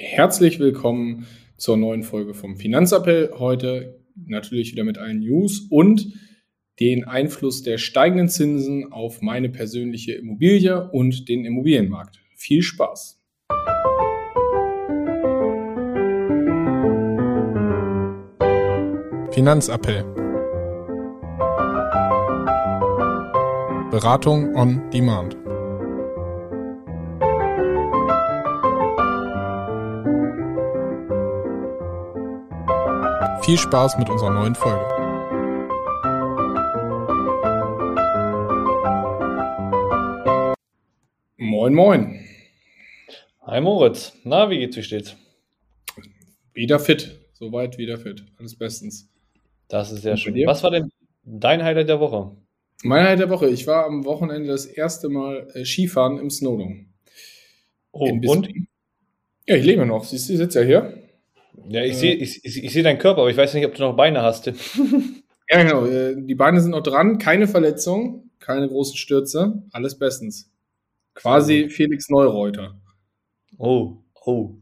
Herzlich willkommen zur neuen Folge vom Finanzappell. Heute natürlich wieder mit allen News und den Einfluss der steigenden Zinsen auf meine persönliche Immobilie und den Immobilienmarkt. Viel Spaß! Finanzappell. Beratung on Demand. Viel Spaß mit unserer neuen Folge. Moin, moin. Hi Moritz. Na, wie geht's, wie steht's? Wieder fit. Soweit wieder fit. Alles bestens. Das ist sehr schön. Was war denn dein Highlight der Woche? Mein Highlight der Woche. Ich war am Wochenende das erste Mal äh, Skifahren im Snowdome. Oh, und? Ja, ich lebe noch. Ich sitze ja hier. Ja, ich äh, sehe ich, ich, ich seh deinen Körper, aber ich weiß nicht, ob du noch Beine hast. ja, genau. Äh, die Beine sind noch dran. Keine Verletzung, keine großen Stürze. Alles bestens. Quasi Felix Neureuter. Oh, oh.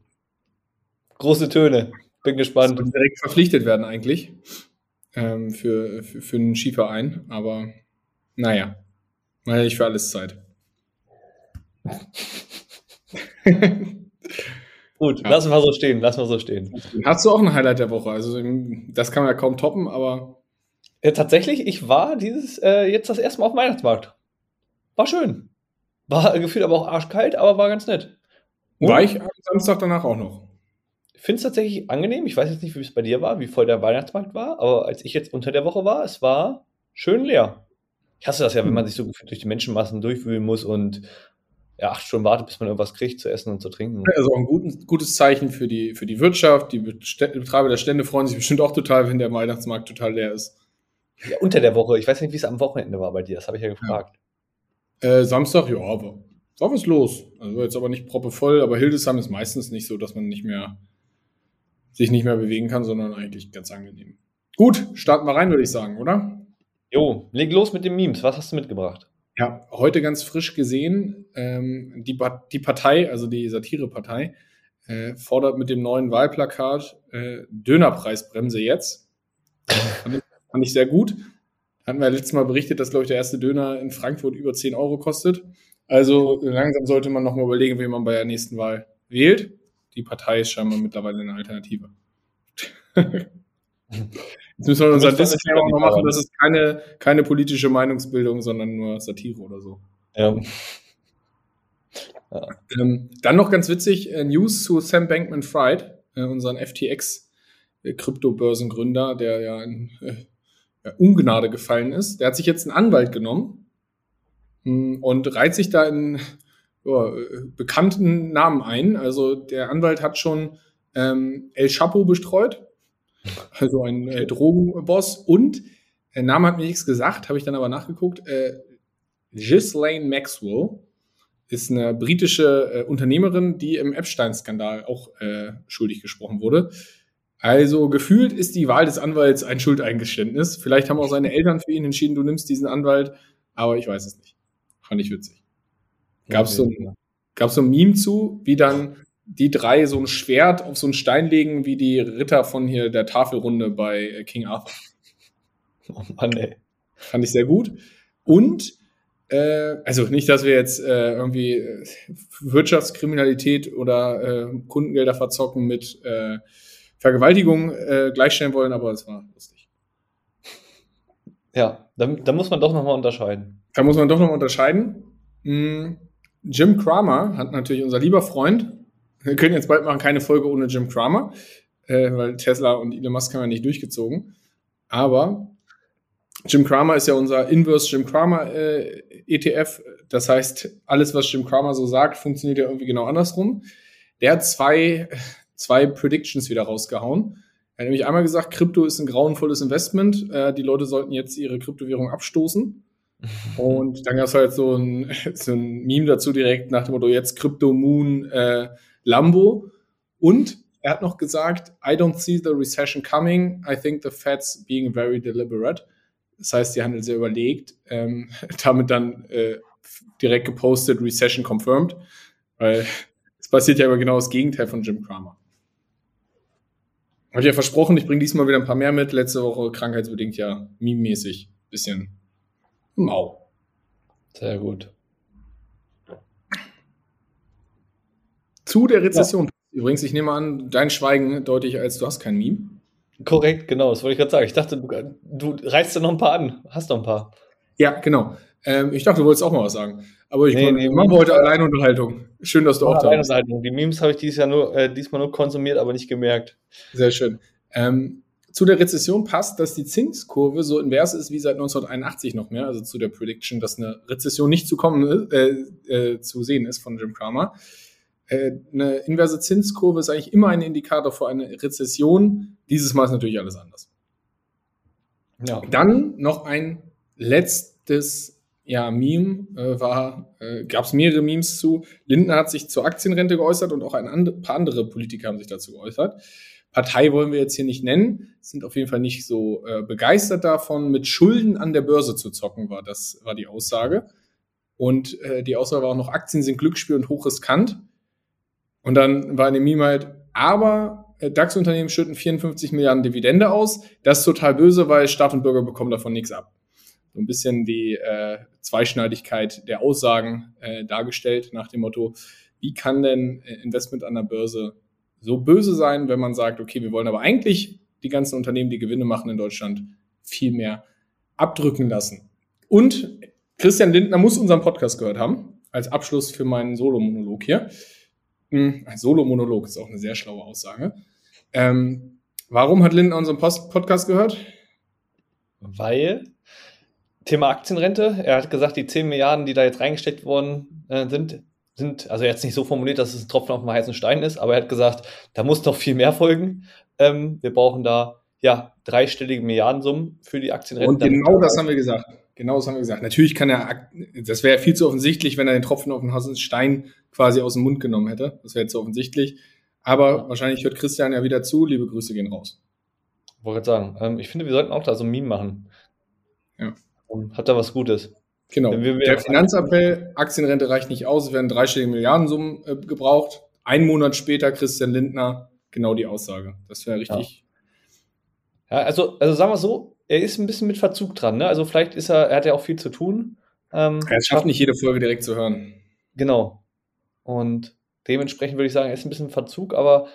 Große Töne. Bin gespannt. Das direkt verpflichtet werden eigentlich ähm, für, für, für einen Skiverein. Aber naja, mal ich für alles Zeit. Gut, ja. lassen wir so stehen, lassen wir so stehen. Hast du auch ein Highlight der Woche? Also das kann man ja kaum toppen, aber. Ja, tatsächlich, ich war dieses äh, jetzt das erste Mal auf dem Weihnachtsmarkt. War schön. War gefühlt aber auch arschkalt, aber war ganz nett. Und war ich am Samstag danach auch noch. Ich finde es tatsächlich angenehm. Ich weiß jetzt nicht, wie es bei dir war, wie voll der Weihnachtsmarkt war, aber als ich jetzt unter der Woche war, es war schön leer. Ich hasse das ja, wenn man sich so durch die Menschenmassen durchwühlen muss und ja, acht Stunden wartet, bis man irgendwas kriegt zu essen und zu trinken. Also auch ein guten, gutes Zeichen für die, für die Wirtschaft. Die Betreiber der Stände freuen sich bestimmt auch total, wenn der Weihnachtsmarkt total leer ist. Ja, unter der Woche. Ich weiß nicht, wie es am Wochenende war bei dir. Das habe ich ja gefragt. Ja. Äh, Samstag, ja, war, war was los. Also jetzt aber nicht proppevoll, aber Hildesheim ist meistens nicht so, dass man nicht mehr sich nicht mehr bewegen kann, sondern eigentlich ganz angenehm. Gut, starten wir rein, würde ich sagen, oder? Jo, leg los mit den Memes. Was hast du mitgebracht? Ja, heute ganz frisch gesehen, ähm, die, die Partei, also die Satirepartei, äh, fordert mit dem neuen Wahlplakat äh, Dönerpreisbremse jetzt. fand, ich, fand ich sehr gut. Hatten wir letztes Mal berichtet, dass, glaube ich, der erste Döner in Frankfurt über 10 Euro kostet. Also langsam sollte man nochmal überlegen, wie man bei der nächsten Wahl wählt. Die Partei ist scheinbar mittlerweile eine Alternative. Jetzt müssen wir unseren Disclaimer noch machen, das ist keine, keine politische Meinungsbildung, sondern nur Satire oder so. Ja. ja. Ähm, dann noch ganz witzig, äh, News zu Sam Bankman-Fried, äh, unseren FTX-Kryptobörsengründer, äh, der ja in äh, Ungnade gefallen ist. Der hat sich jetzt einen Anwalt genommen mh, hm, und reiht sich da in ja, bekannten Namen ein. Also der Anwalt hat schon ähm, El Chapo bestreut, also ein äh, Drogenboss. Und der Name hat mir nichts gesagt, habe ich dann aber nachgeguckt. Äh, Ghislaine Maxwell ist eine britische äh, Unternehmerin, die im Epstein-Skandal auch äh, schuldig gesprochen wurde. Also gefühlt ist die Wahl des Anwalts ein Schuldeingeständnis. Vielleicht haben auch seine Eltern für ihn entschieden, du nimmst diesen Anwalt, aber ich weiß es nicht. Fand ich witzig. Gab es so, gab's so ein Meme zu, wie dann die drei so ein Schwert auf so einen Stein legen, wie die Ritter von hier der Tafelrunde bei King Arthur. Oh Mann, ey. Fand ich sehr gut. Und, äh, also nicht, dass wir jetzt äh, irgendwie äh, Wirtschaftskriminalität oder äh, Kundengelder verzocken mit äh, Vergewaltigung äh, gleichstellen wollen, aber es war lustig. Ja, da, da muss man doch nochmal unterscheiden. Da muss man doch nochmal unterscheiden. Hm, Jim Cramer hat natürlich unser lieber Freund, wir können jetzt bald machen, keine Folge ohne Jim Cramer, äh, weil Tesla und Elon Musk haben ja nicht durchgezogen. Aber Jim Cramer ist ja unser Inverse Jim Cramer äh, ETF. Das heißt, alles, was Jim Cramer so sagt, funktioniert ja irgendwie genau andersrum. Der hat zwei, zwei Predictions wieder rausgehauen. Er hat nämlich einmal gesagt, Krypto ist ein grauenvolles Investment. Äh, die Leute sollten jetzt ihre Kryptowährung abstoßen. Und dann gab es halt so ein, so ein Meme dazu direkt nach dem Motto, jetzt Crypto Moon äh, Lambo. Und er hat noch gesagt, I don't see the recession coming. I think the Fed's being very deliberate. Das heißt, die handeln sehr überlegt. Ähm, damit dann äh, direkt gepostet, Recession confirmed. Weil Es passiert ja aber genau das Gegenteil von Jim Cramer. Habe ich ja versprochen, ich bringe diesmal wieder ein paar mehr mit. Letzte Woche krankheitsbedingt ja meme-mäßig. Bisschen mau. Sehr gut. Zu der Rezession. Ja. Übrigens, ich nehme an, dein Schweigen deutlich als du hast kein Meme. Korrekt, genau, das wollte ich gerade sagen. Ich dachte, du, du reißt da noch ein paar an. Hast noch ein paar. Ja, genau. Ähm, ich dachte, du wolltest auch mal was sagen. Aber ich nee, nee, mache heute Alleinunterhaltung. Schön, dass du auch da bist. Die Memes habe ich dieses Jahr nur, äh, diesmal nur konsumiert, aber nicht gemerkt. Sehr schön. Ähm, zu der Rezession passt, dass die Zinskurve so invers ist wie seit 1981 noch mehr, also zu der Prediction, dass eine Rezession nicht zu kommen, äh, äh, zu sehen ist von Jim Cramer. Äh, eine inverse Zinskurve ist eigentlich immer ein Indikator für eine Rezession. Dieses Mal ist natürlich alles anders. Ja. Dann noch ein letztes ja, Meme äh, war, äh, gab es mehrere Memes zu. Lindner hat sich zur Aktienrente geäußert und auch ein and paar andere Politiker haben sich dazu geäußert. Partei wollen wir jetzt hier nicht nennen, sind auf jeden Fall nicht so äh, begeistert davon, mit Schulden an der Börse zu zocken, war das war die Aussage. Und äh, die Aussage war auch noch, Aktien sind Glücksspiel und hochriskant. Und dann war in dem Meme halt, aber äh, DAX-Unternehmen schütten 54 Milliarden Dividende aus. Das ist total böse, weil Staat und Bürger bekommen davon nichts ab. So ein bisschen die äh, Zweischneidigkeit der Aussagen äh, dargestellt nach dem Motto, wie kann denn äh, Investment an der Börse so böse sein, wenn man sagt, okay, wir wollen aber eigentlich die ganzen Unternehmen, die Gewinne machen in Deutschland, viel mehr abdrücken lassen. Und Christian Lindner muss unseren Podcast gehört haben, als Abschluss für meinen Solo-Monolog hier. Ein Solo-Monolog ist auch eine sehr schlaue Aussage. Ähm, warum hat Lindner unseren Post Podcast gehört? Weil Thema Aktienrente. Er hat gesagt, die 10 Milliarden, die da jetzt reingesteckt worden äh, sind, sind, also jetzt nicht so formuliert, dass es ein Tropfen auf dem heißen Stein ist, aber er hat gesagt, da muss noch viel mehr folgen. Ähm, wir brauchen da ja dreistellige Milliardensummen für die Aktienrente. Und genau das haben wir gesagt. Genau das haben wir gesagt. Natürlich kann er, das wäre viel zu offensichtlich, wenn er den Tropfen auf den heißen Stein quasi aus dem Mund genommen hätte. Das wäre jetzt so offensichtlich. Aber wahrscheinlich hört Christian ja wieder zu. Liebe Grüße gehen raus. Wollte sagen, ähm, ich finde, wir sollten auch da so ein Meme machen. Ja. Hat da was Gutes. Genau. Der Finanzappell, Aktienrente reicht nicht aus, es werden dreistellige Milliardensummen äh, gebraucht. Ein Monat später Christian Lindner, genau die Aussage. Das wäre richtig. Ja. ja, also, also sagen wir so, er ist ein bisschen mit Verzug dran. Ne? Also vielleicht ist er, er hat ja auch viel zu tun. Ähm, er schafft nicht jede Folge direkt zu hören. Genau. Und dementsprechend würde ich sagen, er ist ein bisschen Verzug, aber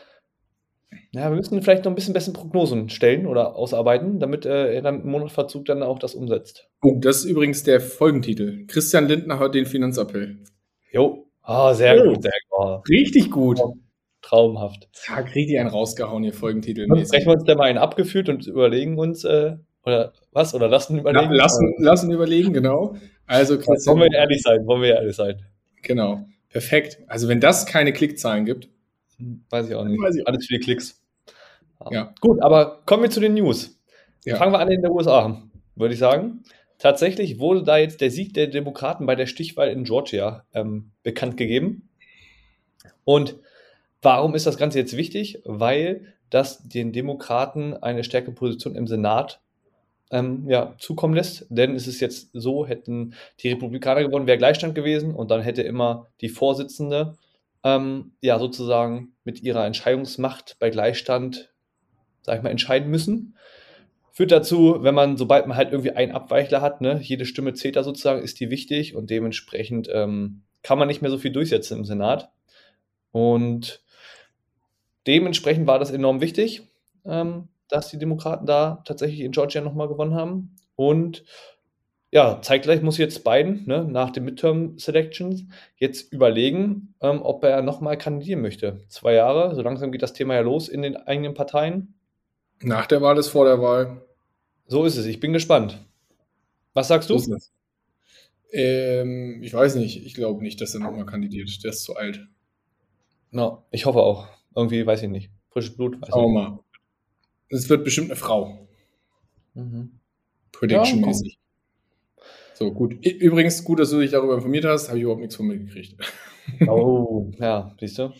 ja, wir müssen vielleicht noch ein bisschen bessere Prognosen stellen oder ausarbeiten, damit äh, er dann im Monatverzug dann auch das umsetzt. Oh, das ist übrigens der Folgentitel. Christian Lindner hört den Finanzappell. Jo. Ah, sehr oh, gut, sehr gut. Richtig gut. Traumhaft. Ja, richtig einen rausgehauen, hier Folgentitel. Sprechen wir uns da mal einen abgeführt und überlegen uns, äh, oder was? Oder lassen überlegen? Lassen, lassen überlegen, genau. Also, Christian. Wollen wir ehrlich sein, wollen wir ehrlich sein. Genau. Perfekt. Also, wenn das keine Klickzahlen gibt, Weiß ich auch nicht. Ich Alles für die Klicks. Ja. Gut, aber kommen wir zu den News. Ja. Fangen wir an in den USA, würde ich sagen. Tatsächlich wurde da jetzt der Sieg der Demokraten bei der Stichwahl in Georgia ähm, bekannt gegeben. Und warum ist das Ganze jetzt wichtig? Weil das den Demokraten eine stärkere Position im Senat ähm, ja, zukommen lässt. Denn es ist jetzt so, hätten die Republikaner gewonnen, wäre Gleichstand gewesen und dann hätte immer die Vorsitzende ähm, ja sozusagen mit ihrer Entscheidungsmacht bei Gleichstand, sag ich mal, entscheiden müssen. Führt dazu, wenn man, sobald man halt irgendwie einen Abweichler hat, ne, jede Stimme zählt da sozusagen, ist die wichtig und dementsprechend ähm, kann man nicht mehr so viel durchsetzen im Senat. Und dementsprechend war das enorm wichtig, ähm, dass die Demokraten da tatsächlich in Georgia nochmal gewonnen haben. Und ja, zeitgleich muss jetzt Biden ne, nach den Midterm Selections jetzt überlegen, ähm, ob er nochmal kandidieren möchte. Zwei Jahre, so langsam geht das Thema ja los in den eigenen Parteien. Nach der Wahl ist vor der Wahl. So ist es, ich bin gespannt. Was sagst du? Ähm, ich weiß nicht, ich glaube nicht, dass er nochmal kandidiert. Der ist zu alt. No, ich hoffe auch. Irgendwie weiß ich nicht. Frisches Blut. Schauen wir mal. Es wird bestimmt eine Frau. Mhm. Prediction-mäßig. Ja, so, gut. Übrigens, gut, dass du dich darüber informiert hast, habe ich überhaupt nichts von mir gekriegt. Oh, ja, siehst du?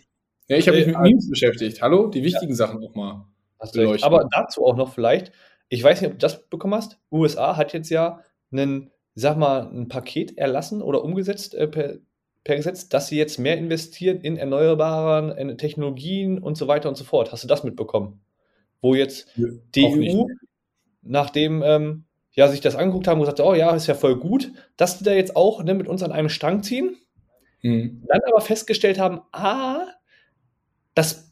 Ja, ich habe mich mit also, Memes beschäftigt. Hallo, die wichtigen ja. Sachen auch mal. beleuchten. Aber dazu auch noch vielleicht, ich weiß nicht, ob du das bekommen hast. USA hat jetzt ja einen, sag mal, ein Paket erlassen oder umgesetzt äh, per per Gesetz, dass sie jetzt mehr investieren in erneuerbaren in Technologien und so weiter und so fort. Hast du das mitbekommen? Wo jetzt die Auch nicht. EU, nachdem ähm, ja, sich das angeguckt haben und gesagt, oh ja, ist ja voll gut, dass die da jetzt auch ne, mit uns an einem Strang ziehen, Hm. dann aber festgestellt haben, ah, das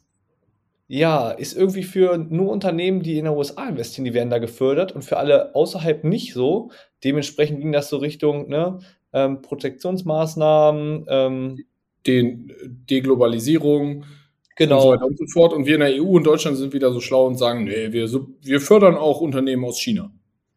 ja, ist irgendwie für nur Unternehmen, die in den USA investieren, die werden da gefördert und für alle außerhalb nicht so. Dementsprechend ging das so Richtung ne, ähm, Protektionsmaßnahmen, ähm, Den Deglobalisierung und so genau, weiter und so fort. Und wir in der EU und Deutschland sind wieder so schlau und sagen, nee, wir, wir fördern auch Unternehmen aus China.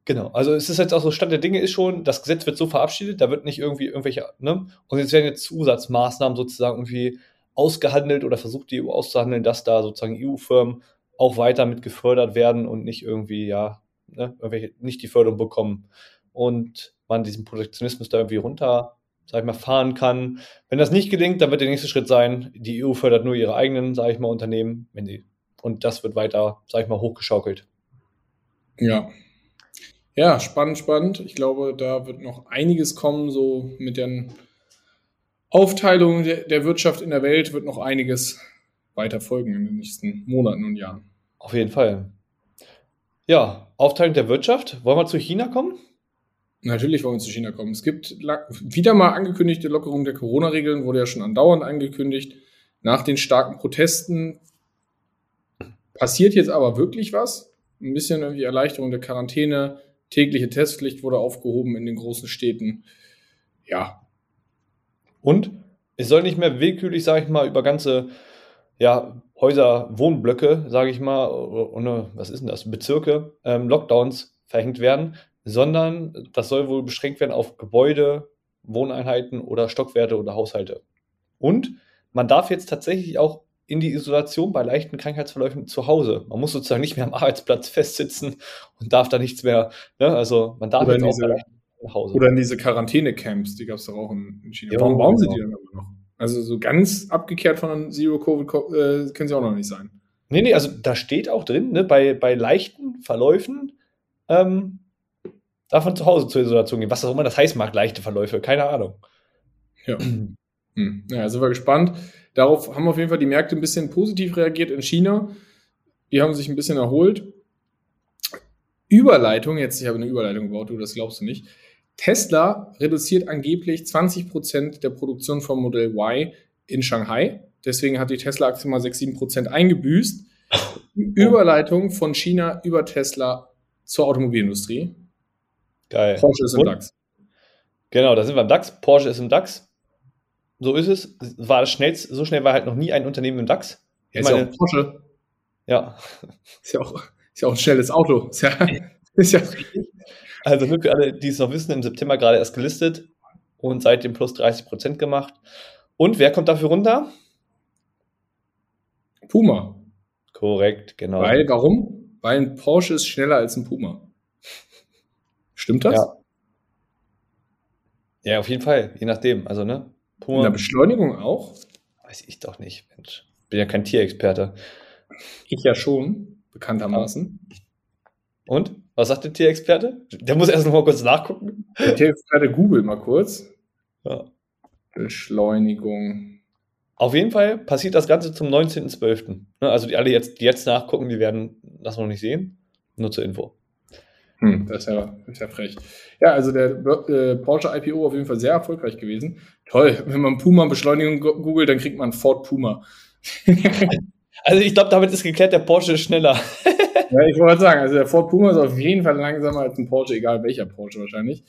genau. Also es ist jetzt auch so, Stand der Dinge ist schon, das Gesetz wird so verabschiedet, da wird nicht irgendwie irgendwelche, ne? Und jetzt werden jetzt Zusatzmaßnahmen sozusagen irgendwie ausgehandelt oder versucht die EU auszuhandeln, dass da sozusagen EU-Firmen auch weiter mit gefördert werden und nicht irgendwie, ja, ne, nicht die Förderung bekommen. Und man diesen Protektionismus da irgendwie runter, sag ich mal, fahren kann. Wenn das nicht gelingt, dann wird der nächste Schritt sein, die EU fördert nur ihre eigenen, sag ich mal, Unternehmen, wenn sie, und das wird weiter, sag ich mal, hochgeschaukelt. Ja. Ja, spannend, spannend. Ich glaube, da wird noch einiges kommen, so mit der Aufteilung der Wirtschaft in der Welt wird noch einiges weiter folgen in den nächsten Monaten und Jahren. Auf jeden Fall. Ja, Aufteilung der Wirtschaft. Wollen wir zu China kommen? Natürlich wollen wir zu China kommen. Es gibt wieder mal angekündigte Lockerung der Corona-Regeln, wurde ja schon andauernd angekündigt. Nach den starken Protesten passiert jetzt aber wirklich was. Ein bisschen irgendwie Erleichterung der Quarantäne, tägliche Testpflicht wurde aufgehoben in den großen Städten. Ja, Und es soll nicht mehr willkürlich, sage ich mal, über ganze ja, Häuser, Wohnblöcke, sage ich mal, oder was ist denn das, Bezirke, ähm, Lockdowns verhängt werden, sondern das soll wohl beschränkt werden auf Gebäude, Wohneinheiten oder Stockwerte oder Haushalte. Und man darf jetzt tatsächlich auch in die Isolation bei leichten Krankheitsverläufen zu Hause. Man muss sozusagen nicht mehr am Arbeitsplatz festsitzen und darf da nichts mehr, ne? also man darf Oder jetzt in auch diese- leichten nach Hause. Oder in diese Quarantäne-Camps, die gab es doch auch in, in China. Jo, Warum bauen sie genau. die dann immer noch? Also so ganz abgekehrt von Zero-Covid äh, können sie auch noch nicht sein. Nee, nee, also da steht auch drin, ne, bei, bei leichten Verläufen ähm, darf man zu Hause zur Isolation gehen. Was auch immer das heißt mag, leichte Verläufe, keine Ahnung. Ja. Hm. Naja, sind wir gespannt. Darauf haben auf jeden Fall die Märkte ein bisschen positiv reagiert in China. Die haben sich ein bisschen erholt. Überleitung, jetzt, ich habe eine Überleitung gebaut, du, das glaubst du nicht. Tesla reduziert angeblich 20% der Produktion vom Modell Y in Shanghai. Deswegen hat die Tesla-Aktie mal 6-7% eingebüßt. Überleitung von China über Tesla zur Automobilindustrie. Geil. Porsche ist im Und? DAX. Genau, da sind wir im DAX. Porsche ist im DAX. So ist es. War das schnellst, so schnell war halt noch nie ein Unternehmen im DAX. Ja, ist ja meine- auch Porsche. Ja. Ist ja auch, ist ja auch ein schnelles Auto. Ist ja, ist ja, Also für alle, die es noch wissen, im September gerade erst gelistet und seitdem plus 30% gemacht. Und wer kommt dafür runter? Puma. Korrekt, genau. Weil, warum? Weil ein Porsche ist schneller als ein Puma. Stimmt das? Ja. Ja, auf jeden Fall, je nachdem. Also, ne? In Puma, der Beschleunigung auch? weiß ich doch nicht, Mensch. Bin ja kein Tierexperte. Ich ja schon, bekanntermaßen. Und? Was sagt der Tierexperte? Der muss erst noch mal kurz nachgucken. Der Experte Google mal kurz. Ja. Beschleunigung. Auf jeden Fall passiert das Ganze zum 19.12. Ne, Also die alle jetzt, die jetzt nachgucken, die werden das noch nicht sehen. Nur zur Info. Hm, das ist ja, ist ja frech. Ja, also der äh, Porsche IPO auf jeden Fall sehr erfolgreich gewesen. Toll, wenn man Puma Beschleunigung go- googelt, dann kriegt man Ford Puma. Also ich glaube, damit ist geklärt, der Porsche ist schneller. Ja, ich wollte sagen, also der Ford Puma ist auf jeden Fall langsamer als ein Porsche, egal welcher Porsche wahrscheinlich.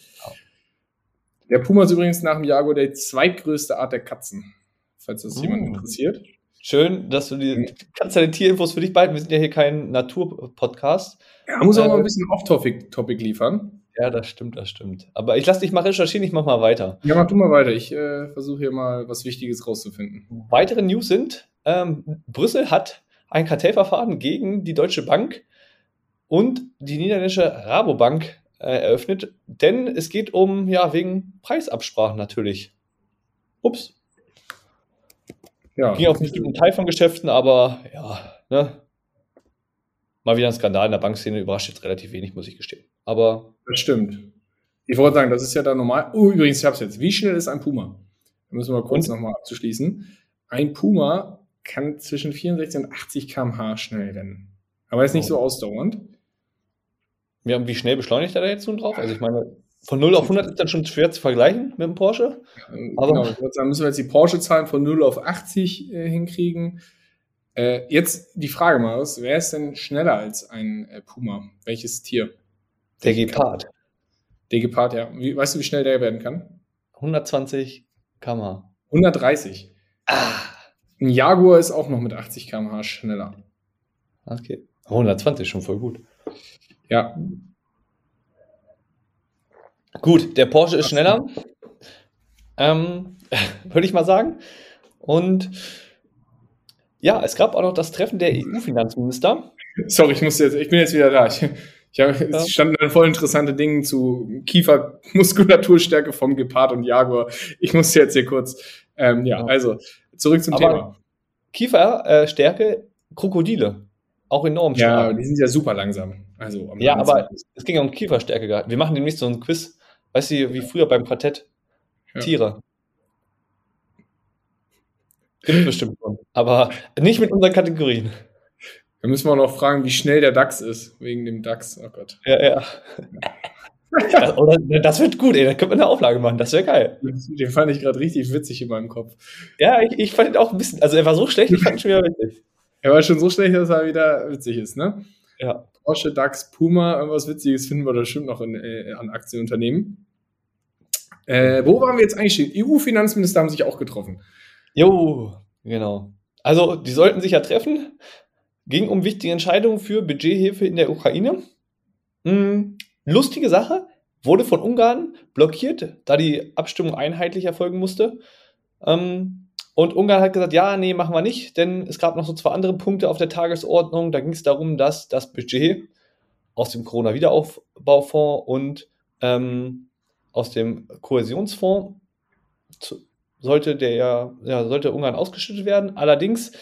Der Puma ist übrigens nach dem Jaguar der zweitgrößte Art der Katzen, falls das Oh. jemand interessiert. Schön, dass du die, kannst deine Tierinfos für dich behalten. Wir sind ja hier kein Naturpodcast. Er muss auch Äh, mal ein bisschen Off-Topic Topic liefern. Ja, das stimmt, das stimmt. Aber ich lasse dich mal recherchieren, ich mach mal weiter. Ja, mach du mal weiter. Ich äh, versuche hier mal was Wichtiges rauszufinden. Weitere News sind, ähm, Brüssel hat ein Kartellverfahren gegen die Deutsche Bank und die niederländische Rabobank äh, eröffnet, denn es geht um, ja, wegen Preisabsprachen natürlich. Ups, Ja, ging auf einen bestimmten Teil von Geschäften, aber ja, ne? Mal wieder ein Skandal in der Bankszene, überrascht jetzt relativ wenig, muss ich gestehen. Aber das stimmt. Ich wollte sagen, das ist ja da normal. Oh, übrigens, ich hab's jetzt. Wie schnell ist ein Puma? Da müssen wir kurz nochmal abzuschließen. Ein Puma kann zwischen 64 und 80 km/h schnell rennen. Aber ist nicht so ausdauernd. Ja, und wie schnell beschleunigt er da jetzt nun drauf? Also ich meine, von 0 auf 100 ist dann schon schwer zu vergleichen mit dem Porsche. Aber genau, ich würde sagen, müssen wir jetzt die Porsche-Zahlen von 0 auf 80 äh, hinkriegen. Äh, jetzt die Frage, Marius, wer ist denn schneller als ein äh, Puma? Welches Tier? Der Gepard. Der Gepard, ja. Wie, weißt du, wie schnell der werden kann? 120 km/h. 130. Ah. Ein Jaguar ist auch noch mit 80 km/h schneller. Okay. 120 schon voll gut. Ja. Gut, der Porsche ist schneller. Ähm, Würde ich mal sagen. Und ja, es gab auch noch das Treffen der EU-Finanzminister. Sorry, ich muss jetzt, ich bin jetzt wieder da. Ich, ich habe, ja. Es standen dann voll interessante Dinge zu Kiefermuskulaturstärke vom Gepard und Jaguar. Ich muss jetzt hier kurz, ähm, ja, ja, also zurück zum Aber Thema. Kieferstärke, Krokodile. Auch enorm stark. Ja, die sind ja super langsam. Also ja, aber es ging ja um Kieferstärke gerade. Wir machen demnächst so ein Quiz, weißt du, wie früher beim Quartett. Ja. Tiere. Gibt bestimmt schon. Aber nicht mit unseren Kategorien. Da müssen wir noch fragen, wie schnell der DAX ist, wegen dem DAX. Oh Gott. Ja, ja. das, oder, das wird gut, ey. Da könnte man eine Auflage machen. Das wäre geil. Den fand ich gerade richtig witzig in meinem Kopf. Ja, ich, ich fand ihn auch ein bisschen. Also, er war so schlecht, ich fand ihn schon wieder witzig. Er war schon so schlecht, dass er wieder witzig ist, ne? Ja. Porsche, DAX, Puma, irgendwas Witziges finden wir da bestimmt noch in, äh, an Aktienunternehmen. Äh, wo waren wir jetzt eigentlich? EU-Finanzminister haben sich auch getroffen. Jo, Genau. Also, die sollten sich ja treffen. Ging um wichtige Entscheidungen für Budgethilfe in der Ukraine. Hm, lustige Sache, wurde von Ungarn blockiert, da die Abstimmung einheitlich erfolgen musste. Ähm, und Ungarn hat gesagt, ja, nee, machen wir nicht, denn es gab noch so zwei andere Punkte auf der Tagesordnung. Da ging es darum, dass das Budget aus dem Corona-Wiederaufbaufonds und ähm, aus dem Kohäsionsfonds zu, sollte der ja, sollte Ungarn ausgeschüttet werden. Allerdings,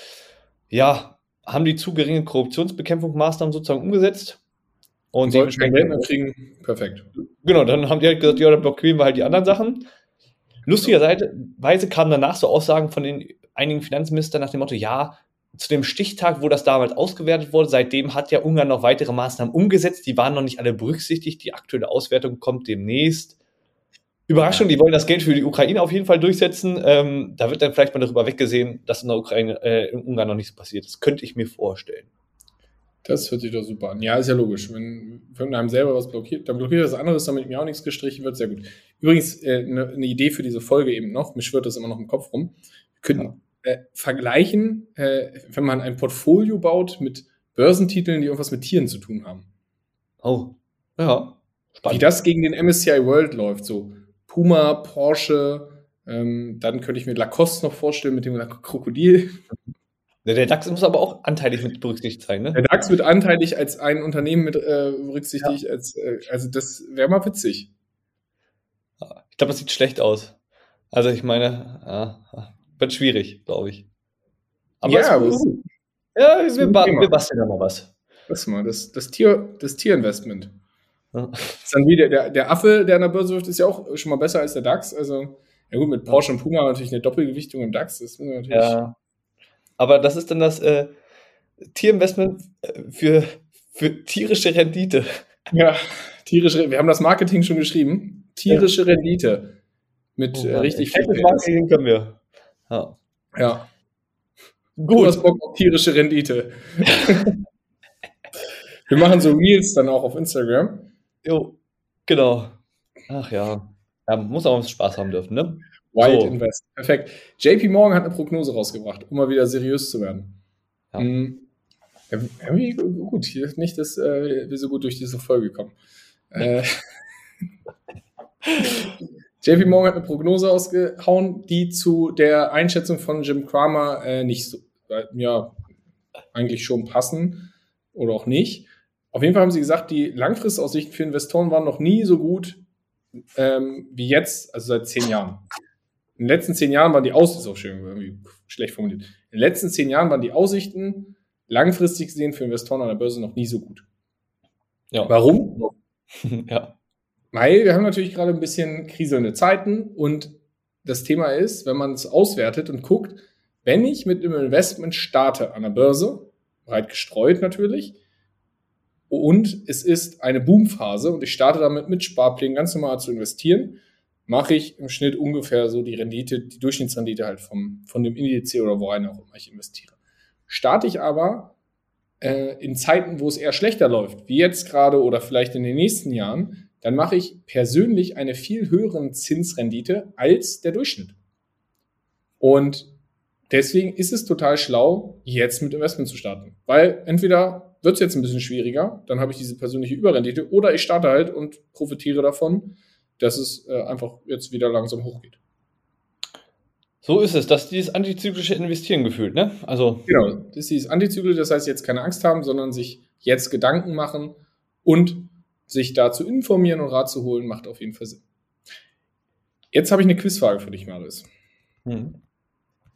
ja, haben die zu geringe Korruptionsbekämpfungsmaßnahmen sozusagen umgesetzt. Und sollten kein Geld mehr kriegen, perfekt. Genau, dann haben die halt gesagt, ja, dann blockieren wir halt die anderen Sachen. Lustigerweise kamen danach so Aussagen von den einigen Finanzministern nach dem Motto, ja, zu dem Stichtag, wo das damals ausgewertet wurde, seitdem hat ja Ungarn noch weitere Maßnahmen umgesetzt, die waren noch nicht alle berücksichtigt, die aktuelle Auswertung kommt demnächst. Überraschung, die wollen das Geld für die Ukraine auf jeden Fall durchsetzen. Ähm, da wird dann vielleicht mal darüber weggesehen, dass in der Ukraine, äh, in Ungarn noch nichts passiert ist. Könnte ich mir vorstellen. Das hört sich doch super an. Ja, ist ja logisch. Wenn von einem selber was blockiert, dann blockiert das anderes, damit mir auch nichts gestrichen wird. Sehr gut. Übrigens, eine äh, ne, ne Idee für diese Folge eben noch, mir schwirrt das immer noch im Kopf rum. Wir könnten ja. äh, vergleichen, äh, wenn man ein Portfolio baut mit Börsentiteln, die irgendwas mit Tieren zu tun haben. Oh, ja. Spannend. Wie das gegen den MSCI World läuft, so Puma, Porsche, ähm, dann könnte ich mir Lacoste noch vorstellen mit dem Krokodil. Der DAX muss aber auch anteilig mit berücksichtigt sein, ne? Der DAX wird anteilig als ein Unternehmen mit äh, berücksichtigt, ja. als, äh, also das wäre mal witzig. Ich glaube, das sieht schlecht aus. Also ich meine, ja, wird schwierig, glaube ich. Aber ja, es, ja wir, ba wir basteln da mal was. Das mal, das, das, Tier, das Tierinvestment. Ja. Ist dann wie der, der, der Affe, der an der Börse wirft, ist ja auch schon mal besser als der DAX. Also, ja gut, mit Porsche und Puma natürlich eine Doppelgewichtung im DAX. Das natürlich ja. Aber das ist dann das äh, Tierinvestment äh, für, für tierische Rendite. Ja, tierische, wir haben das Marketing schon geschrieben. Tierische ja. Rendite. Mit oh, äh, richtig viel Marketing können wir. Ja. ja. Gut. Du hast Bock auf tierische Rendite. wir machen so Reels dann auch auf Instagram. Jo, genau. Ach ja. ja muss auch Spaß haben dürfen, ne? Wild so. Invest. Perfekt. JP Morgan hat eine Prognose rausgebracht, um mal wieder seriös zu werden. Ja. Mhm. Irgendwie gut, hier ist nicht, dass äh, wir so gut durch diese Folge kommen. Äh, JP Morgan hat eine Prognose ausgehauen, die zu der Einschätzung von Jim Cramer äh, nicht so, äh, ja, eigentlich schon passen oder auch nicht. Auf jeden Fall haben sie gesagt, die Langfristaussichten für Investoren waren noch nie so gut ähm, wie jetzt, also seit zehn Jahren. In den letzten zehn Jahren waren die Aussichten, auch schön, irgendwie schlecht formuliert. In den letzten zehn Jahren waren die Aussichten langfristig gesehen für Investoren an der Börse noch nie so gut. Ja. Warum? ja. Weil wir haben natürlich gerade ein bisschen kriselnde Zeiten und das Thema ist, wenn man es auswertet und guckt, wenn ich mit einem Investment starte an der Börse, breit gestreut natürlich, und es ist eine Boomphase und ich starte damit mit Sparplänen ganz normal zu investieren, mache ich im Schnitt ungefähr so die Rendite, die Durchschnittsrendite halt vom, von dem Indiz oder worein auch immer ich investiere. Starte ich aber äh, in Zeiten, wo es eher schlechter läuft, wie jetzt gerade oder vielleicht in den nächsten Jahren, dann mache ich persönlich eine viel höhere Zinsrendite als der Durchschnitt. Und deswegen ist es total schlau, jetzt mit Investment zu starten. Weil entweder wird es jetzt ein bisschen schwieriger, dann habe ich diese persönliche Überrendite, oder ich starte halt und profitiere davon, dass es äh, einfach jetzt wieder langsam hochgeht. So ist es, dass dieses antizyklische Investieren gefühlt, ne? Also genau, das ist dieses antizyklische, das heißt jetzt keine Angst haben, sondern sich jetzt Gedanken machen und sich dazu informieren und Rat zu holen, macht auf jeden Fall Sinn. Jetzt habe ich eine Quizfrage für dich, Marius. Hm.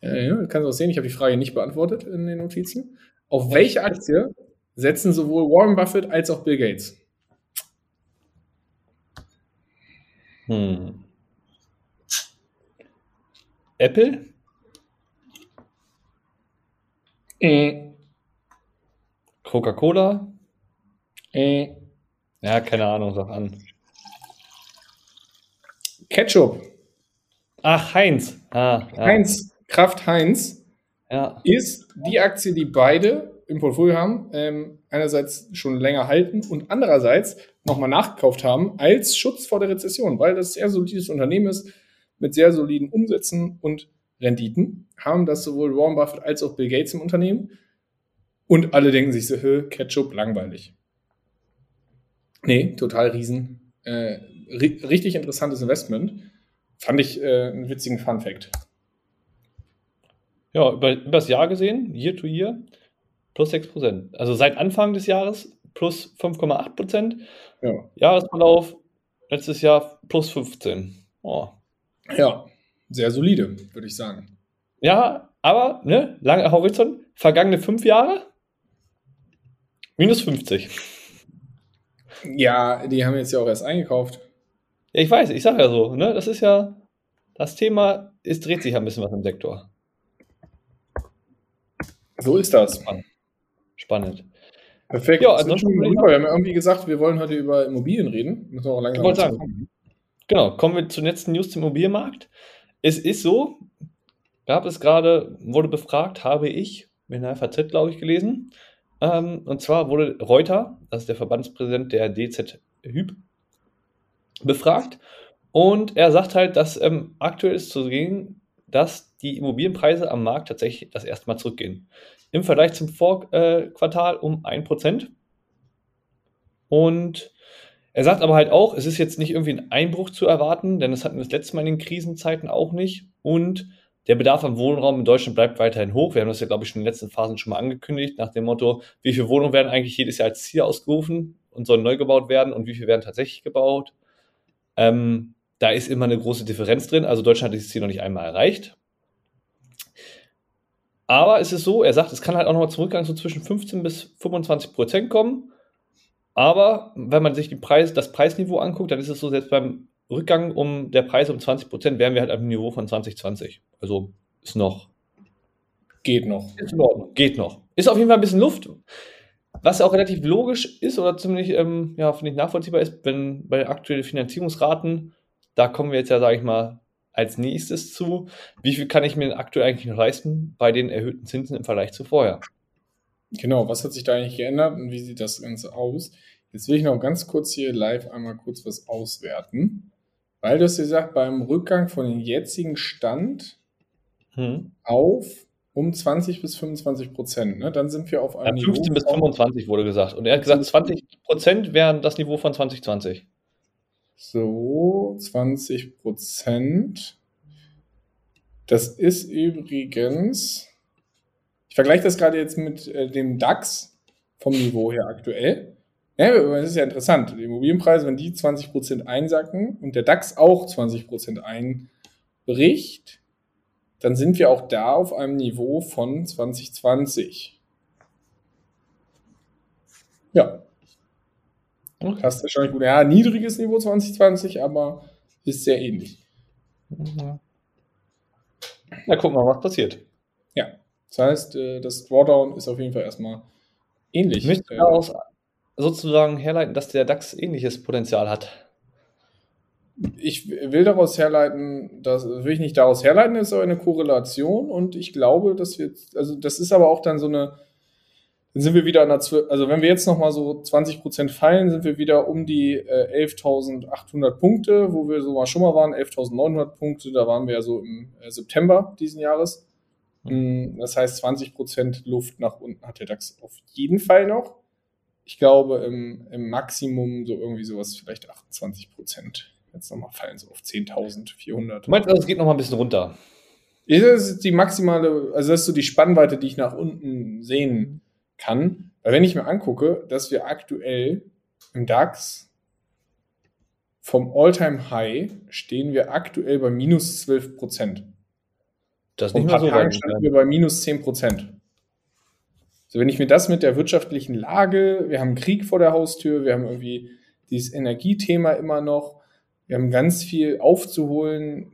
Äh, ja, kannst du auch sehen, ich habe die Frage nicht beantwortet in den Notizen. Auf welche Aktie setzen sowohl Warren Buffett als auch Bill Gates? Hm. Apple? Äh. Coca-Cola? Äh. Ja, keine Ahnung, sag an. Ketchup. Ach, Heinz. Ah, ja. Heinz, Kraft Heinz ja. ist die Aktie, die beide im Portfolio haben, ähm, einerseits schon länger halten und andererseits nochmal nachgekauft haben als Schutz vor der Rezession, weil das sehr solides Unternehmen ist mit sehr soliden Umsätzen und Renditen, haben das sowohl Warren Buffett als auch Bill Gates im Unternehmen. Und alle denken sich so, Ketchup, langweilig. Nee, total riesen. Äh, richtig interessantes Investment. Fand ich äh, einen witzigen Fun Fact. Ja, über, über das Jahr gesehen, Year to Year, plus 6%. Also seit Anfang des Jahres plus 5,8%. Ja. Jahresverlauf letztes Jahr plus 15. Oh, ja, sehr solide, würde ich sagen. Ja, aber, ne, langer Horizont, vergangene fünf Jahre, minus 50. Ja, die haben jetzt ja auch erst eingekauft. Ja, ich weiß, ich sage ja so, ne, das ist ja, das Thema, es dreht sich ja ein bisschen was im Sektor. So ist das. Spannend. Spannend. Perfekt. Ja, also wir haben ja irgendwie gesagt, wir wollen heute über Immobilien reden. Müssen wir auch langsam ich sagen, Genau, kommen wir zur letzten News zum Immobilienmarkt. Es ist so, gab es gerade, wurde befragt, habe ich in der FAZ, glaube ich, gelesen. Ähm, und zwar wurde Reuter, das ist der Verbandspräsident der DZ Hüb, befragt. Und er sagt halt, dass ähm, aktuell ist zu sehen, dass die Immobilienpreise am Markt tatsächlich das erste Mal zurückgehen. Im Vergleich zum Vorquartal um 1%. Und er sagt aber halt auch, es ist jetzt nicht irgendwie ein Einbruch zu erwarten, denn das hatten wir das letzte Mal in den Krisenzeiten auch nicht. Und der Bedarf am Wohnraum in Deutschland bleibt weiterhin hoch. Wir haben das ja, glaube ich, schon in den letzten Phasen schon mal angekündigt, nach dem Motto, wie viele Wohnungen werden eigentlich jedes Jahr als Ziel ausgerufen und sollen neu gebaut werden und wie viele werden tatsächlich gebaut. Ähm, da ist immer eine große Differenz drin. Also Deutschland hat dieses Ziel noch nicht einmal erreicht. Aber es ist so, er sagt, es kann halt auch nochmal zurückgang so zwischen 15 bis 25 Prozent kommen. Aber wenn man sich die Preis, das Preisniveau anguckt, dann ist es so, selbst beim Rückgang um der Preis um 20 Prozent wären wir halt auf dem Niveau von 2020. Also ist noch. Geht noch. Ist in Ordnung. Geht noch. Ist auf jeden Fall ein bisschen Luft. Was auch relativ logisch ist oder ziemlich, ähm, ja, finde ich nachvollziehbar ist, wenn bei aktuellen Finanzierungsraten, da kommen wir jetzt ja, sage ich mal, als nächstes zu. Wie viel kann ich mir aktuell eigentlich noch leisten bei den erhöhten Zinsen im Vergleich zu vorher? Genau, was hat sich da eigentlich geändert und wie sieht das Ganze aus? Jetzt will ich noch ganz kurz hier live einmal kurz was auswerten. Weil du hast gesagt, beim Rückgang von dem jetzigen Stand hm. auf um 20 bis 25 Prozent, ne? dann sind wir auf einem ja, 15 Niveau bis 25 wurde gesagt. Und er hat gesagt, 20 Prozent wären das Niveau von 2020. So, 20 Prozent. Das ist übrigens ich vergleiche das gerade jetzt mit äh, dem DAX vom Niveau her aktuell. Ja, das ist ja interessant. Die Immobilienpreise, wenn die 20% einsacken und der DAX auch 20% einbricht, dann sind wir auch da auf einem Niveau von 2020. Ja. Okay. Passt wahrscheinlich gut. Ja, niedriges Niveau 2020, aber ist sehr ähnlich. Mhm. Na, gucken wir mal, was passiert. Ja, das heißt, äh, das Drawdown ist auf jeden Fall erstmal ähnlich. Ich möchte Äh, daraus sozusagen herleiten, dass der DAX ähnliches Potenzial hat. ich will daraus herleiten, das will ich nicht daraus herleiten, das ist aber eine Korrelation und ich glaube, dass wir, also das ist aber auch dann so eine, dann sind wir wieder an der, Zwö- also wenn wir jetzt nochmal so 20% fallen, sind wir wieder um die äh, 11.800 Punkte, wo wir so mal schon mal waren, 11.900 Punkte, da waren wir ja so im äh, September diesen Jahres. Mm, Das heißt, 20% Luft nach unten hat der DAX auf jeden Fall noch. Ich glaube, im, im Maximum so irgendwie sowas, vielleicht 28%. Jetzt nochmal fallen so auf 10.400. Du meinst, also, es geht noch mal ein bisschen runter. Das ist die maximale, also das ist so die Spannweite, die ich nach unten sehen kann. Weil wenn ich mir angucke, dass wir aktuell im DAX vom All-Time-High stehen wir aktuell bei minus 12 Prozent. Das Vor ein paar so Tagen standen wir bei minus 10 Prozent. So, wenn ich mir das mit der wirtschaftlichen Lage, wir haben Krieg vor der Haustür, wir haben irgendwie dieses Energiethema immer noch, wir haben ganz viel aufzuholen.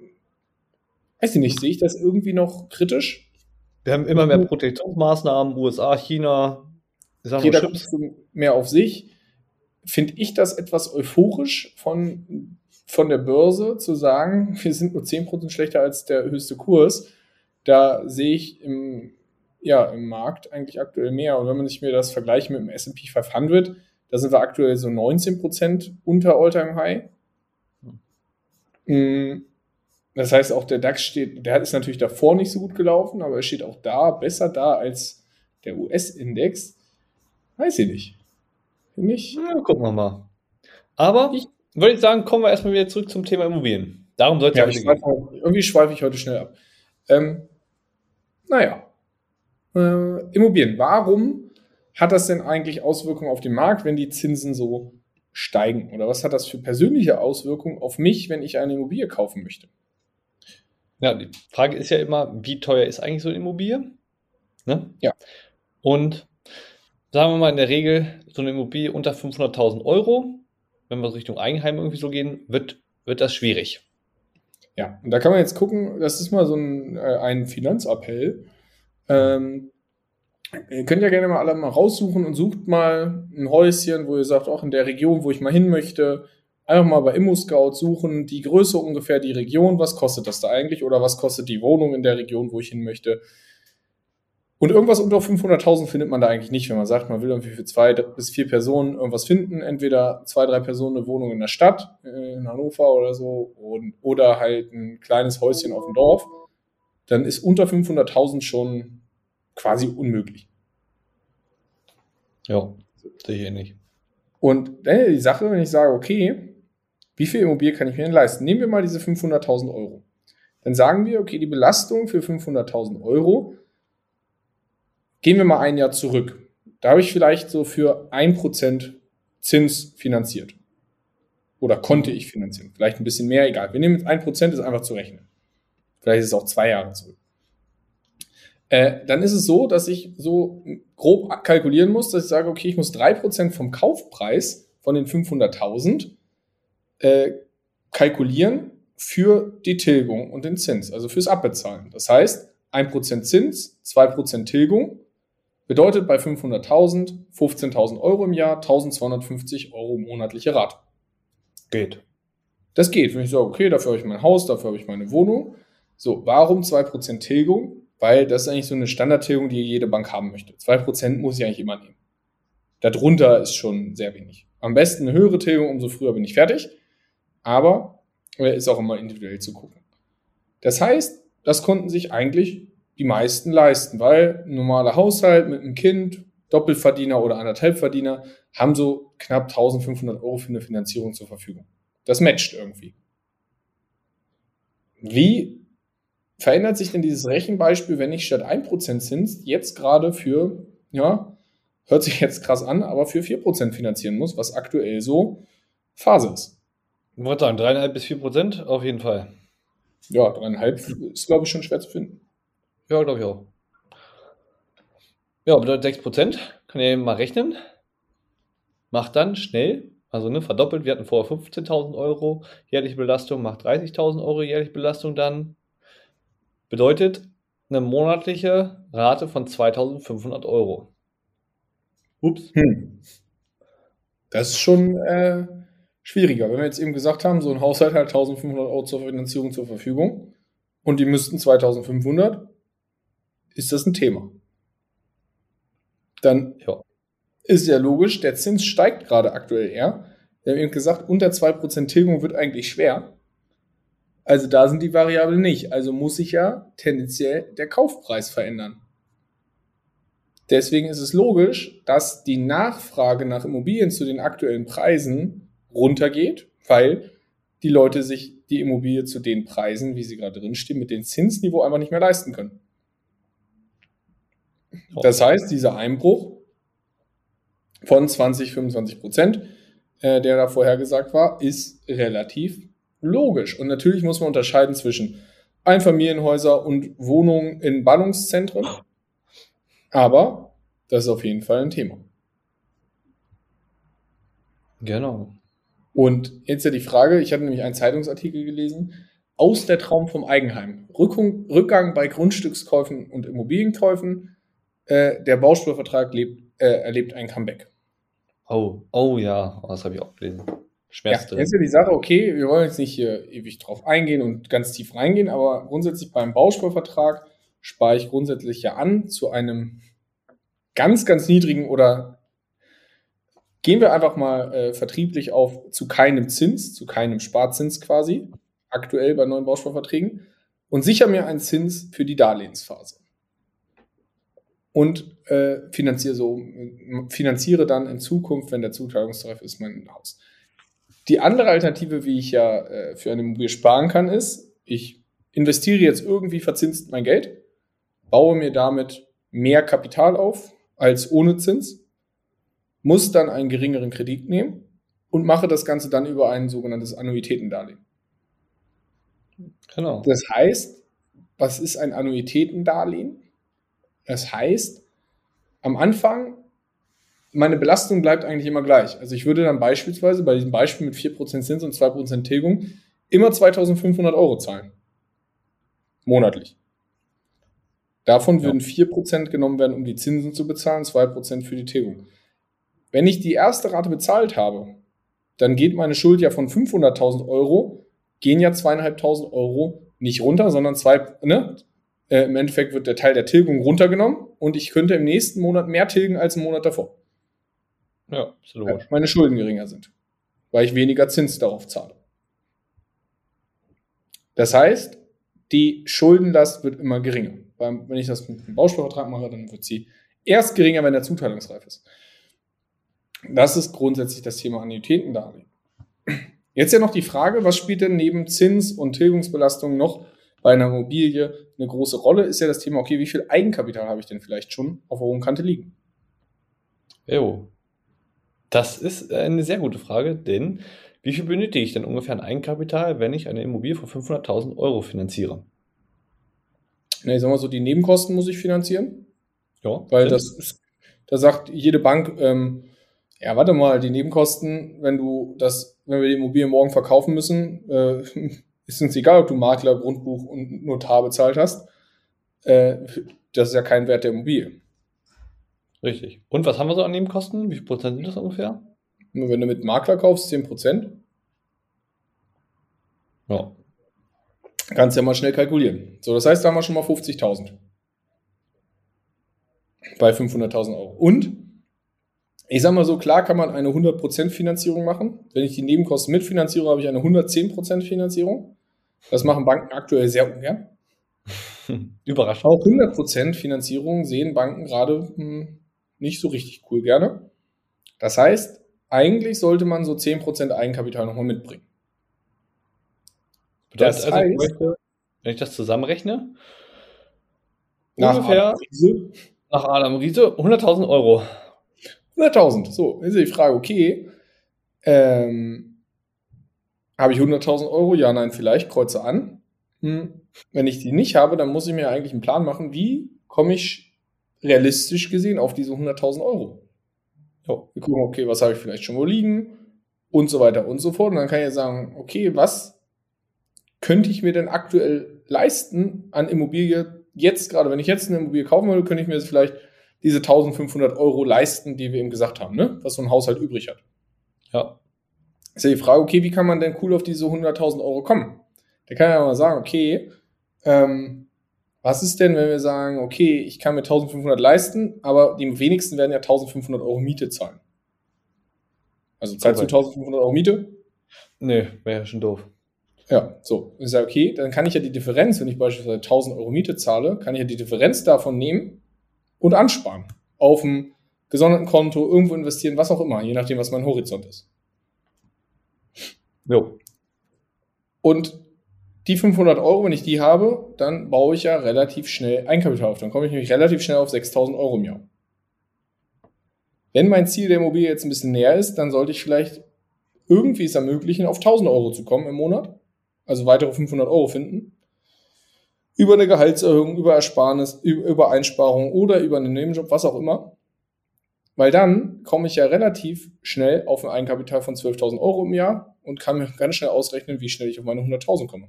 Weiß ich nicht, sehe ich das irgendwie noch kritisch? Wir haben immer mehr Protektionsmaßnahmen, USA, China, Jeder guckt mehr auf sich. Finde ich das etwas euphorisch von, von der Börse zu sagen, wir sind nur 10% schlechter als der höchste Kurs. Da sehe ich im, ja, im Markt eigentlich aktuell mehr. Und wenn man sich mir das vergleicht mit dem S&P 500, da sind wir aktuell so 19% unter Alltime High. Mm, Das heißt, auch der DAX steht, der ist natürlich davor nicht so gut gelaufen, aber er steht auch da besser da als der US-Index. Weiß ich nicht. Finde ich. Ja, gucken wir mal. Aber Ich- würde sagen, kommen wir erstmal wieder zurück zum Thema Immobilien. Darum soll es ja Ja, heute ich gehen. irgendwie schweife ich heute schnell ab. Ähm, naja. Äh, Immobilien. Warum hat das denn eigentlich Auswirkungen auf den Markt, wenn die Zinsen so steigen? Oder was hat das für persönliche Auswirkungen auf mich, wenn ich eine Immobilie kaufen möchte? Ja, die Frage ist ja immer, wie teuer ist eigentlich so eine Immobilie? Ne? Ja. Und sagen wir mal in der Regel, so eine Immobilie unter 500.000 Euro, wenn wir so Richtung Eigenheim irgendwie so gehen, wird, wird das schwierig. Ja, und da kann man jetzt gucken, das ist mal so ein, äh, ein Finanzappell. Ähm, ihr könnt ja gerne mal alle mal raussuchen und sucht mal ein Häuschen, wo ihr sagt, auch in der Region, wo ich mal hin möchte, einfach mal bei ImmoScout suchen, die Größe ungefähr, die Region, was kostet das da eigentlich oder was kostet die Wohnung in der Region, wo ich hin möchte. Und irgendwas unter 500.000 findet man da eigentlich nicht, wenn man sagt, man will irgendwie für zwei bis vier Personen irgendwas finden. Entweder zwei, drei Personen eine Wohnung in der Stadt, äh, in Hannover oder so, und, oder halt ein kleines Häuschen auf dem Dorf. Dann ist unter 500.000 schon quasi unmöglich. Ja, sehe ich ähnlich. Und äh, die Sache, wenn ich sage, okay, wie viel Immobilie kann ich mir denn leisten? Nehmen wir mal diese 500.000 Euro. Dann sagen wir, okay, die Belastung für 500.000 Euro, gehen wir mal ein Jahr zurück. Da habe ich vielleicht so für 1% Zins finanziert. Oder konnte ich finanzieren. Vielleicht ein bisschen mehr, egal. Wir nehmen jetzt 1%, ist einfach zu rechnen. Vielleicht ist es auch zwei Jahre zurück. Äh, dann ist es so, dass ich so grob kalkulieren muss, dass ich sage, okay, ich muss 3% vom Kaufpreis von den 500.000 äh, kalkulieren für die Tilgung und den Zins, also fürs Abbezahlen. Das heißt, 1% Zins, 2% Tilgung bedeutet bei 500.000 15.000 Euro im Jahr, 1.250 Euro monatliche Rate. Geht. Das geht, wenn ich sage, okay, dafür habe ich mein Haus, dafür habe ich meine Wohnung. So, warum 2% Tilgung? Weil das ist eigentlich so eine Standardtilgung, die jede Bank haben möchte. 2% muss ich eigentlich immer nehmen. Darunter ist schon sehr wenig. Am besten eine höhere Tilgung, umso früher bin ich fertig. Aber äh, ist auch immer individuell zu gucken. Das heißt, das konnten sich eigentlich die meisten leisten, weil ein normaler Haushalt mit einem Kind, Doppelverdiener oder anderthalbverdiener, haben so knapp 1500 Euro für eine Finanzierung zur Verfügung. Das matcht irgendwie. Wie verändert sich denn dieses Rechenbeispiel, wenn ich statt 1% Zins jetzt gerade für, ja, hört sich jetzt krass an, aber für 4% finanzieren muss, was aktuell so Phase ist? Ich wollte sagen, 3,5 bis 4 Prozent auf jeden Fall. Ja, dreieinhalb ist, glaube ich, schon schwer zu finden. Ja, glaube ich auch. Ja, bedeutet 6 Prozent. Kann ihr mal rechnen. Macht dann schnell, also ne, verdoppelt. Wir hatten vorher 15.000 Euro jährliche Belastung, macht 30.000 Euro jährliche Belastung dann. bedeutet eine monatliche Rate von 2500 Euro. Ups. Hm. Das ist schon äh, schwieriger. Wenn wir jetzt eben gesagt haben, so ein Haushalt hat 1500 Euro zur Finanzierung zur Verfügung und die müssten 2500, ist das ein Thema. Dann ja. ist ja logisch, der Zins steigt gerade aktuell eher. Wir haben eben gesagt, unter 2% Tilgung wird eigentlich schwer. Also da sind die Variablen nicht. Also muss sich ja tendenziell der Kaufpreis verändern. Deswegen ist es logisch, dass die Nachfrage nach Immobilien zu den aktuellen Preisen runtergeht, weil die Leute sich die Immobilie zu den Preisen, wie sie gerade drinstehen, mit dem Zinsniveau einfach nicht mehr leisten können. Das heißt, dieser Einbruch von 20, 25 Prozent, äh, der da vorhergesagt war, ist relativ logisch. Und natürlich muss man unterscheiden zwischen Einfamilienhäuser und Wohnungen in Ballungszentren. Aber das ist auf jeden Fall ein Thema. Genau. Und jetzt ja die Frage, ich hatte nämlich einen Zeitungsartikel gelesen, aus der Traum vom Eigenheim. Rückung, Rückgang bei Grundstückskäufen und Immobilienkäufen. Äh, der Bausparvertrag lebt, äh, erlebt ein Comeback. Oh, oh ja, oh, das habe ich auch gelesen. Schmerz ja, drin. Jetzt ist ja die Sache, okay, wir wollen jetzt nicht hier ewig drauf eingehen und ganz tief reingehen, aber grundsätzlich beim Bausparvertrag spare ich grundsätzlich ja an zu einem ganz, ganz niedrigen oder gehen wir einfach mal äh, vertrieblich auf zu keinem Zins, zu keinem Sparzins quasi, aktuell bei neuen Bausparverträgen und sichere mir einen Zins für die Darlehensphase. Und äh, finanziere so, finanziere dann in Zukunft, wenn der Zuteilungstarif ist, mein Haus. Die andere Alternative, wie ich ja äh, für eine Immobilie sparen kann, ist, ich investiere jetzt irgendwie verzinst mein Geld, baue mir damit mehr Kapital auf als ohne Zins, muss dann einen geringeren Kredit nehmen und mache das Ganze dann über ein sogenanntes Annuitätendarlehen. Genau. Das heißt, was ist ein Annuitätendarlehen? Das heißt, am Anfang meine Belastung bleibt eigentlich immer gleich. Also ich würde dann beispielsweise bei diesem Beispiel mit 4% Zins und 2% Tilgung immer 2500 Euro zahlen. Monatlich. Davon ja. würden 4% genommen werden, um die Zinsen zu bezahlen, 2% für die Tilgung. Wenn ich die erste Rate bezahlt habe, dann geht meine Schuld ja von 500.000 Euro, gehen ja 2.500 Euro nicht runter, sondern zwei, ne? Äh, Im Endeffekt wird der Teil der Tilgung runtergenommen und ich könnte im nächsten Monat mehr tilgen als im Monat davor. Ja, ist logisch. meine Schulden geringer sind, weil ich weniger Zins darauf zahle. Das heißt, die Schuldenlast wird immer geringer. Weil, wenn ich das mit einem Bausparvertrag mache, dann wird sie erst geringer, wenn der zuteilungsreif ist. Das ist grundsätzlich das Thema Annuitätendarlehen. Jetzt ja noch die Frage, was spielt denn neben Zins- und Tilgungsbelastung noch bei einer Immobilie eine große Rolle? Ist ja das Thema, okay, wie viel Eigenkapital habe ich denn vielleicht schon auf der hohen Kante liegen? Jo, das ist eine sehr gute Frage, denn wie viel benötige ich denn ungefähr an Eigenkapital, wenn ich eine Immobilie von 500.000 Euro finanziere? Na, ich sag mal so, die Nebenkosten muss ich finanzieren. Ja. Weil das ist, da sagt jede Bank, ähm, ja, warte mal, die Nebenkosten, wenn du das, wenn wir die Immobilie morgen verkaufen müssen, äh, ist uns egal, ob du Makler, Grundbuch und Notar bezahlt hast. Äh, das ist ja kein Wert der Immobilie. Richtig. Und was haben wir so an Nebenkosten? Wie viel Prozent sind das ungefähr? Wenn du mit Makler kaufst, 10 Prozent. Ja. Kannst ja mal schnell kalkulieren. So, das heißt, da haben wir schon mal 50.000. Bei 500.000 Euro. Und, ich sag mal so, klar kann man eine 100% Finanzierung machen. Wenn ich die Nebenkosten mitfinanziere, habe ich eine 110% Finanzierung. Das machen Banken aktuell sehr ungern. Überraschend. Auch 100% Finanzierung sehen Banken gerade hm, nicht so richtig cool gerne. Das heißt, eigentlich sollte man so 10% Eigenkapital nochmal mitbringen. Bedeutet das also, heißt, möchte, wenn ich das zusammenrechne, nach ungefähr Adam Riese, nach Adam Riese 100.000 Euro. 100.000, so, ist die Frage, okay, ähm, habe ich 100.000 Euro? Ja, nein, vielleicht, kreuze an. Hm. Wenn ich die nicht habe, dann muss ich mir eigentlich einen Plan machen, wie komme ich realistisch gesehen auf diese 100.000 Euro. Ja, wir gucken, okay, was habe ich vielleicht schon wo liegen und so weiter und so fort. Und dann kann ich sagen, okay, was könnte ich mir denn aktuell leisten an Immobilie jetzt gerade, wenn ich jetzt eine Immobilie kaufen würde, könnte ich mir jetzt vielleicht diese 1500 Euro leisten, die wir eben gesagt haben, ne? was so ein Haushalt übrig hat. Ja. Ist ja die Frage, okay, wie kann man denn cool auf diese 100.000 Euro kommen? Da kann ja mal sagen, okay, ähm, was ist denn, wenn wir sagen, okay, ich kann mir 1500 leisten, aber die wenigsten werden ja 1500 Euro Miete zahlen. Also zahlst du 1500 Euro Miete? Nee, wäre ja schon doof. Ja, so. Ich sage, okay, dann kann ich ja die Differenz, wenn ich beispielsweise 1000 Euro Miete zahle, kann ich ja die Differenz davon nehmen und ansparen. Auf einem gesonderten Konto, irgendwo investieren, was auch immer, je nachdem, was mein Horizont ist. Jo. Und die 500 Euro, wenn ich die habe, dann baue ich ja relativ schnell Eigenkapital auf. Dann komme ich nämlich relativ schnell auf 6000 Euro im Jahr. Wenn mein Ziel der Immobilie jetzt ein bisschen näher ist, dann sollte ich vielleicht irgendwie es ermöglichen, auf 1000 Euro zu kommen im Monat. Also weitere 500 Euro finden. Über eine Gehaltserhöhung, über Ersparnis, über Einsparung oder über einen Nebenjob, was auch immer. Weil dann komme ich ja relativ schnell auf ein Eigenkapital von 12.000 Euro im Jahr und kann mir ganz schnell ausrechnen, wie schnell ich auf meine 100.000 komme.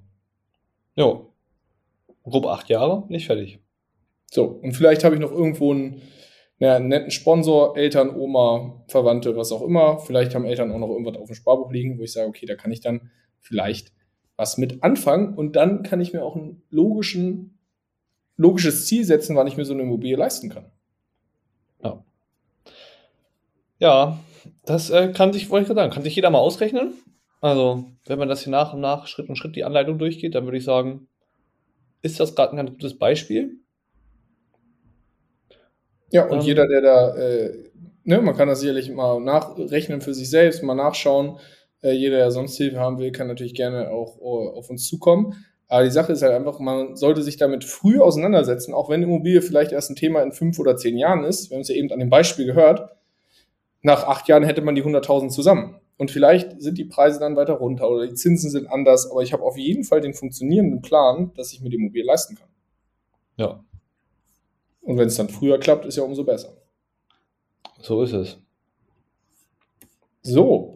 Jo. Grob acht Jahre, nicht fertig. So, und vielleicht habe ich noch irgendwo einen, naja, einen netten Sponsor, Eltern, Oma, Verwandte, was auch immer. Vielleicht haben Eltern auch noch irgendwas auf dem Sparbuch liegen, wo ich sage, okay, da kann ich dann vielleicht was mit anfangen und dann kann ich mir auch ein logischen, logisches Ziel setzen, wann ich mir so eine Immobilie leisten kann. Ja. Ja, das äh, kann sich, wollte ich gerade sagen, kann sich jeder mal ausrechnen. Also, wenn man das hier nach und nach, Schritt und Schritt die Anleitung durchgeht, dann würde ich sagen, ist das gerade ein ganz gutes Beispiel. Ja, und ähm, jeder, der da, äh, ne, man kann das sicherlich mal nachrechnen für sich selbst, mal nachschauen. Äh, jeder, der sonst Hilfe haben will, kann natürlich gerne auch uh, auf uns zukommen. Aber die Sache ist halt einfach, man sollte sich damit früh auseinandersetzen, auch wenn Immobilie vielleicht erst ein Thema in fünf oder zehn Jahren ist. Wir haben es ja eben an dem Beispiel gehört. Nach acht Jahren hätte man die 100.000 zusammen. Und vielleicht sind die Preise dann weiter runter oder die Zinsen sind anders, aber ich habe auf jeden Fall den funktionierenden Plan, dass ich mir die Immobilie leisten kann. Ja. Und wenn es dann früher klappt, ist ja umso besser. So ist es. So.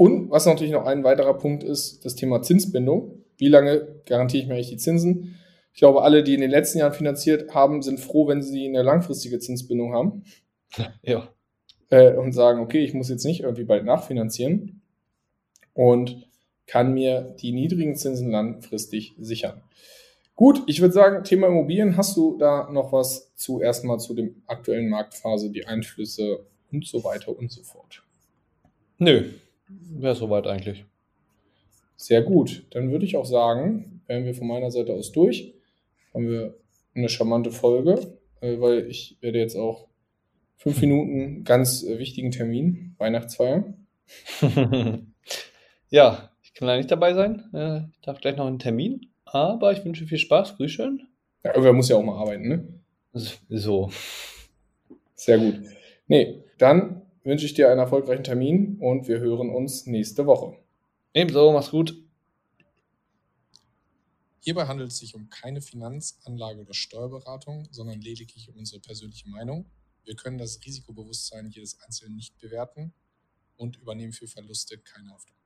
Und was natürlich noch ein weiterer Punkt ist, das Thema Zinsbindung. Wie lange garantiere ich mir eigentlich die Zinsen? Ich glaube, alle, die in den letzten Jahren finanziert haben, sind froh, wenn sie eine langfristige Zinsbindung haben. Ja äh, und sagen, okay, ich muss jetzt nicht irgendwie bald nachfinanzieren und kann mir die niedrigen Zinsen langfristig sichern. Gut, ich würde sagen, Thema Immobilien, hast du da noch was zu erstmal zu dem aktuellen Marktphase, die Einflüsse und so weiter und so fort? Nö, wäre soweit eigentlich. Sehr gut. Dann würde ich auch sagen, wären wir von meiner Seite aus durch. Haben wir eine charmante Folge, äh, weil ich werde jetzt auch fünf Minuten ganz äh, wichtigen Termin, Weihnachtsfeier. ja, ich kann leider nicht dabei sein. Äh, ich darf gleich noch einen Termin, aber ich wünsche viel Spaß. Grüß schön. Ja, irgendwer muss ja auch mal arbeiten, ne? So. Sehr gut. Nee, dann wünsche ich dir einen erfolgreichen Termin und wir hören uns nächste Woche. Ebenso, mach's gut. Hierbei handelt es sich um keine Finanzanlage oder Steuerberatung, sondern lediglich um unsere persönliche Meinung wir können das Risikobewusstsein jedes Einzelnen nicht bewerten und übernehmen für Verluste keine Haftung.